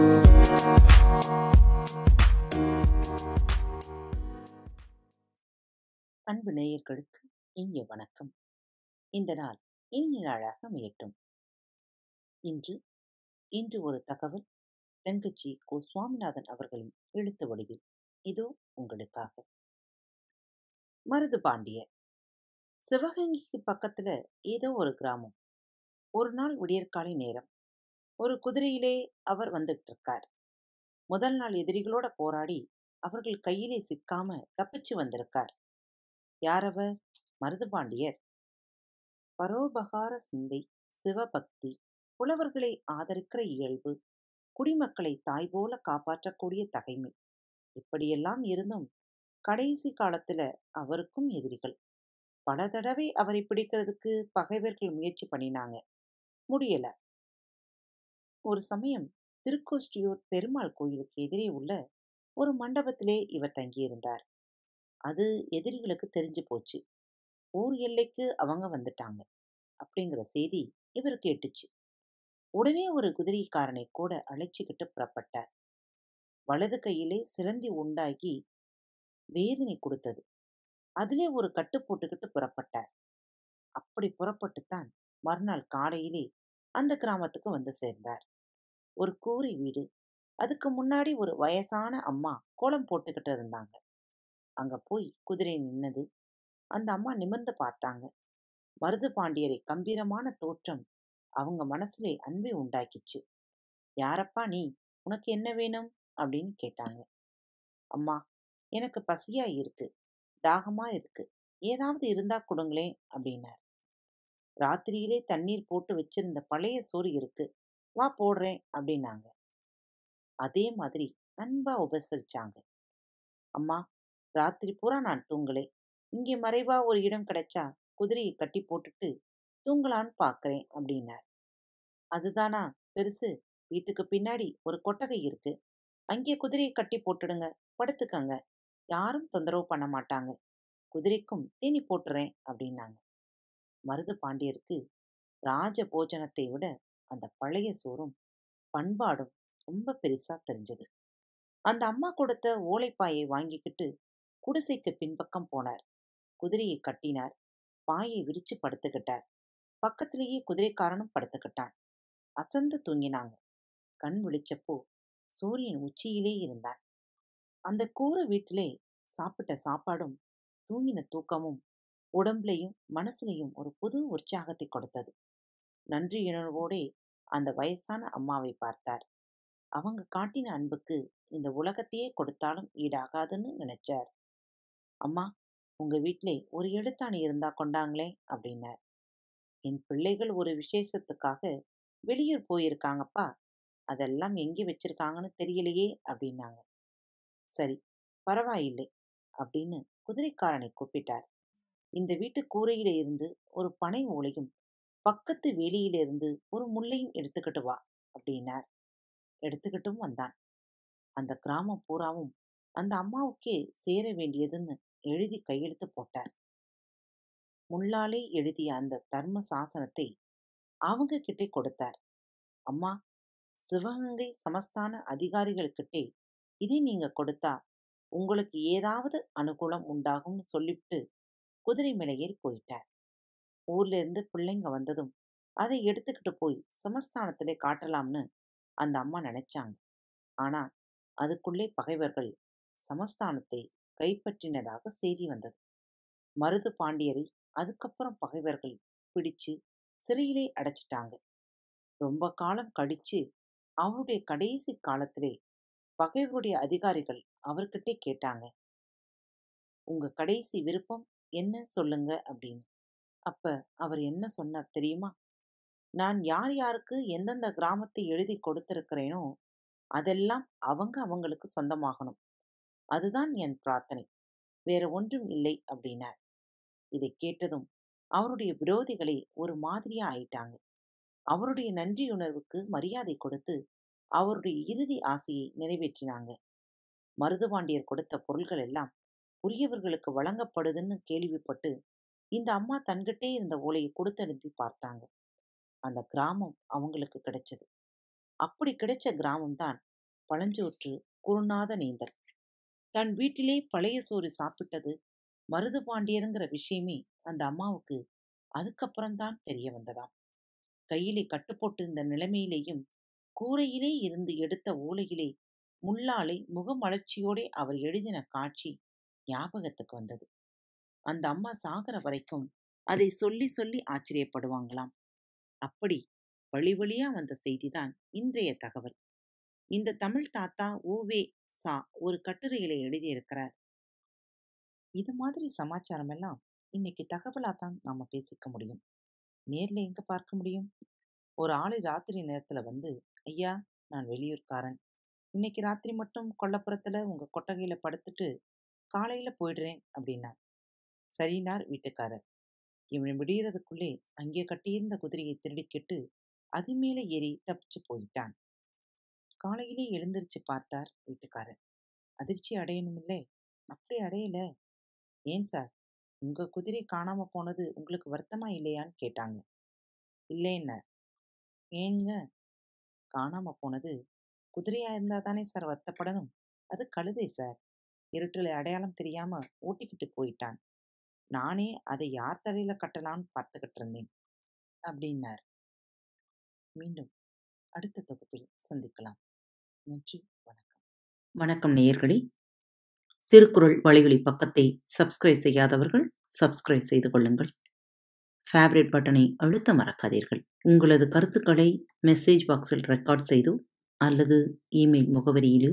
அன்பு நேயர்களுக்கு இனிய வணக்கம். இந்த நாள் இனிய நாளாக அமையட்டும். இன்று இன்று ஒரு தகவல் தங்கச்சி கோ சுவாமிநாதன் அவர்களின் எழுத்து வடிவில். இதோ உங்களுக்காக. மருது பாண்டியர். சிவகங்கைக்கு பக்கத்துல ஏதோ ஒரு கிராமம். ஒரு நாள் விடியற்காலை நேரம். ஒரு குதிரையிலே அவர் வந்துட்டு இருக்கார் முதல் நாள் எதிரிகளோட போராடி அவர்கள் கையிலே சிக்காம தப்பிச்சு வந்திருக்கார். யாரவர் மருதுபாண்டியர் பரோபகார சிந்தை சிவபக்தி புலவர்களை ஆதரிக்கிற இயல்பு குடிமக்களை தாய் போல காப்பாற்றக்கூடிய தகைமை. இப்படியெல்லாம் இருந்தும் கடைசி காலத்துல அவருக்கும் எதிரிகள். பல தடவை அவரை பிடிக்கிறதுக்கு பகைவர்கள் முயற்சி பண்ணினாங்க. முடியல. ஒரு சமயம் திருக்கோஷ்டியூர் பெருமாள் கோயிலுக்கு எதிரே உள்ள ஒரு மண்டபத்திலே இவர் தங்கியிருந்தார். அது எதிரிகளுக்கு தெரிஞ்சு போச்சு. ஊர் எல்லைக்கு அவங்க வந்துட்டாங்க அப்படிங்கிற செய்தி இவர் கேட்டுச்சு. உடனே ஒரு குதிரைக்காரனை கூட அழைச்சிக்கிட்டு புறப்பட்டார். வலது கையிலே சிலந்தி உண்டாகி வேதனை கொடுத்தது. அதிலே ஒரு கட்டு போட்டுக்கிட்டு புறப்பட்டார். அப்படி புறப்பட்டுத்தான் மறுநாள் காலையிலே அந்த கிராமத்துக்கு வந்து சேர்ந்தார். ஒரு கூரை வீடு. அதுக்கு முன்னாடி ஒரு வயசான அம்மா கோலம் போட்டுக்கிட்டு இருந்தாங்க. அங்க போய் குதிரை நின்னது. அந்த அம்மா நிமிர்ந்து பார்த்தாங்க. மருது பாண்டியரை கம்பீரமான தோற்றம் அவங்க மனசுலே அன்பை உண்டாக்கிச்சு. யாரப்பா நீ? உனக்கு என்ன வேணும்? அப்படின்னு கேட்டாங்க. அம்மா எனக்கு பசியா இருக்கு. தாகமா இருக்கு. ஏதாவது இருந்தா கொடுங்களேன் அப்படின்னார். ராத்திரியிலே தண்ணீர் போட்டு வச்சிருந்த பழைய சோறு இருக்கு. வா போடுறேன் அப்படின்னாங்க. அதே மாதிரி அன்பா உபசரிச்சாங்க. அம்மா ராத்திரி பூரா நான் தூங்கலே. இங்கே மறைவா ஒரு இடம் கிடைச்சா குதிரையை கட்டி போட்டுட்டு தூங்கலான்னு பார்க்குறேன் அப்படின்னார். அதுதானா பெருசு? வீட்டுக்கு பின்னாடி ஒரு கொட்டகை இருக்கு. அங்கே குதிரையை கட்டி போட்டுடுங்க. படுத்துக்கங்க. யாரும் தொந்தரவு பண்ண மாட்டாங்க. குதிரைக்கும் தீனி போட்டுறேன் அப்படின்னாங்க. மருது பாண்டியருக்கு ராஜ போஜனத்தை விட அந்த பழைய சோறும் பண்பாடும் ரொம்ப பெருசா தெரிஞ்சது. அந்த அம்மா கொடுத்த ஓலைப்பாயை வாங்கிக்கிட்டு குடிசைக்கு பின்பக்கம் போனார். குதிரையை கட்டினார். பாயை விரிச்சு படுத்துக்கிட்டார். பக்கத்திலேயே குதிரைக்காரனும் படுத்துக்கிட்டான். அசந்து தூங்கினாங்க. கண் விழிச்சப்போ சூரியன் உச்சியிலே இருந்தான். அந்த கூரை வீட்டிலே சாப்பிட்ட சாப்பாடும் தூங்கின தூக்கமும் உடம்புலையும் மனசுலையும் ஒரு புது உற்சாகத்தை கொடுத்தது. நன்றியுணர்வோடே அந்த வயசான அம்மாவை பார்த்தார். அவங்க காட்டின அன்புக்கு இந்த உலகத்தையே கொடுத்தாலும் ஈடாகாதுன்னு நினைச்சார். அம்மா உங்க வீட்டிலே ஒரு எழுத்தாணி இருந்தா கொண்டாங்களே அப்படின்னார். என் பிள்ளைகள் ஒரு விசேஷத்துக்காக வெளியூர் போயிருக்காங்கப்பா. அதெல்லாம் எங்கே வச்சிருக்காங்கன்னு தெரியலையே அப்படின்னாங்க. சரி பரவாயில்லை அப்படின்னு குதிரைக்காரனை கூப்பிட்டார். இந்த வீட்டு கூரையில இருந்து ஒரு பனை ஓலையும் பக்கத்து வேலியிலிருந்து ஒரு முள்ளையும் எடுத்துக்கிட்டு வா அப்படின்னார். எடுத்துக்கிட்டும் வந்தான். அந்த கிராமம் பூராவும் அந்த அம்மாவுக்கே சேர வேண்டியதுன்னு எழுதி கையெழுத்து போட்டார். முள்ளாலே எழுதிய அந்த தர்ம சாசனத்தை அவங்க கிட்டே கொடுத்தார். அம்மா சிவகங்கை சமஸ்தான அதிகாரிகளுக்கிட்டே இதை நீங்க கொடுத்தா உங்களுக்கு ஏதாவது அனுகூலம் உண்டாகும்னு சொல்லிவிட்டு குதிரை மேலே ஏறி போயிட்டார். ஊர்ல இருந்து பிள்ளைங்க வந்ததும் அதை எடுத்துக்கிட்டு போய் சமஸ்தானத்திலே காட்டலாம்னு அந்த அம்மா நினைச்சாங்க. ஆனா அதுக்குள்ளே பகைவர்கள் சமஸ்தானத்தை கைப்பற்றினதாக செய்தி வந்தது. மருது பாண்டியரை அதுக்கப்புறம் பகைவர்கள் பிடிச்சு சிறையிலே அடைச்சிட்டாங்க. ரொம்ப காலம் கழிச்சு அவருடைய கடைசி காலத்திலே பகைவருடைய அதிகாரிகள் அவர்கிட்டே கேட்டாங்க. உங்க கடைசி விருப்பம் என்ன சொல்லுங்க அப்படின்னு. அப்ப அவர் என்ன சொன்னார் தெரியுமா? நான் யார் யாருக்கு எந்தெந்த கிராமத்தை எழுதி கொடுத்திருக்கிறேனோ அதெல்லாம் அவங்க அவங்களுக்கு சொந்தமாகணும். அதுதான் என் பிரார்த்தனை. வேற ஒன்றும் இல்லை அப்படின்னார். இதை கேட்டதும் அவருடைய விரோதிகளே ஒரு மாதிரியா ஆயிட்டாங்க. அவருடைய நன்றியுணர்வுக்கு மரியாதை கொடுத்து அவருடைய இறுதி ஆசையை நிறைவேற்றினாங்க. மருதுபாண்டியர் கொடுத்த பொருள்கள் எல்லாம் உரியவர்களுக்கு வழங்கப்படுதுன்னு கேள்விப்பட்டு இந்த அம்மா தன்கிட்டே இருந்த ஓலையை கொடுத்து அனுப்பி பார்த்தாங்க. அந்த கிராமம் அவங்களுக்கு கிடைச்சது. அப்படி கிடைச்ச கிராமம்தான் பழஞ்சோற்று குருநாத நீந்தர் தன் வீட்டிலே பழைய சோறு சாப்பிட்டது மருது பாண்டியருங்கிற விஷயமே அந்த அம்மாவுக்கு அதுக்கப்புறம்தான் தெரிய வந்ததாம். கையிலே கட்டுப்போட்டிருந்த நிலைமையிலேயும் கூரையிலே இருந்து எடுத்த ஓலையிலே முள்ளாலை முகமலர்ச்சியோடே அவர் எழுதின காட்சி ஞாபகத்துக்கு வந்தது. அந்த அம்மா சாகிற வரைக்கும் அதை சொல்லி சொல்லி ஆச்சரியப்படுவாங்களாம். அப்படி வழி வழியா வந்த செய்திதான் இன்றைய தகவல். இந்த தமிழ் தாத்தா ஓவே சா ஒரு கட்டுரையில எழுதியிருக்கிறார். இது மாதிரி சமாச்சாரம் எல்லாம் இன்னைக்கு தகவலா தான் நாம பேசிக்க முடியும். நேர்ல எங்க பார்க்க முடியும்? ஒரு ஆளு ராத்திரி நேரத்துல வந்து ஐயா நான் வெளியூர்காரன். இன்னைக்கு ராத்திரி மட்டும் கொல்லப்புறத்துல உங்க கொட்டகையில படுத்துட்டு காலையில போயிடுறேன் அப்படின்னா சரினார் வீட்டுக்காரர். இவன் விடியறதுக்குள்ளே அங்கே கட்டியிருந்த குதிரையை திருடிக்கிட்டு அது மேலே ஏறி தப்பிச்சு போயிட்டான். காலையிலே எழுந்திருச்சு பார்த்தார் வீட்டுக்காரர். அதிர்ச்சி அடையணுமில்லே? அப்படி அடையல. ஏன் சார்? உங்க குதிரை காணாம போனது உங்களுக்கு வருத்தமா இல்லையான்னு கேட்டாங்க. இல்லைன்னார். ஏங்க? காணாம போனது குதிரையா இருந்தா தானே சார் வருத்தப்படணும்? அது கழுதை சார். இருட்டில் அடையாளம் தெரியாம ஓட்டிக்கிட்டு போயிட்டான். நானே அதை யார் தலையில கட்டலாம்னு பார்த்துக்கிட்டு இருந்தேன் அப்படின்னார். மீண்டும் அடுத்த தொகுப்பில் சந்திக்கலாம். நன்றி வணக்கம். வணக்கம் நேயர்களே. திருக்குறள் வழிகளி பக்கத்தை சப்ஸ்கிரைப் செய்யாதவர்கள் சப்ஸ்கிரைப் செய்து கொள்ளுங்கள். ஃபேவரட் பட்டனை அழுத்த மறக்காதீர்கள். உங்களது கருத்துக்களை மெசேஜ் பாக்ஸில் ரெக்கார்ட் செய்தோ அல்லது இமெயில் முகவரியிலோ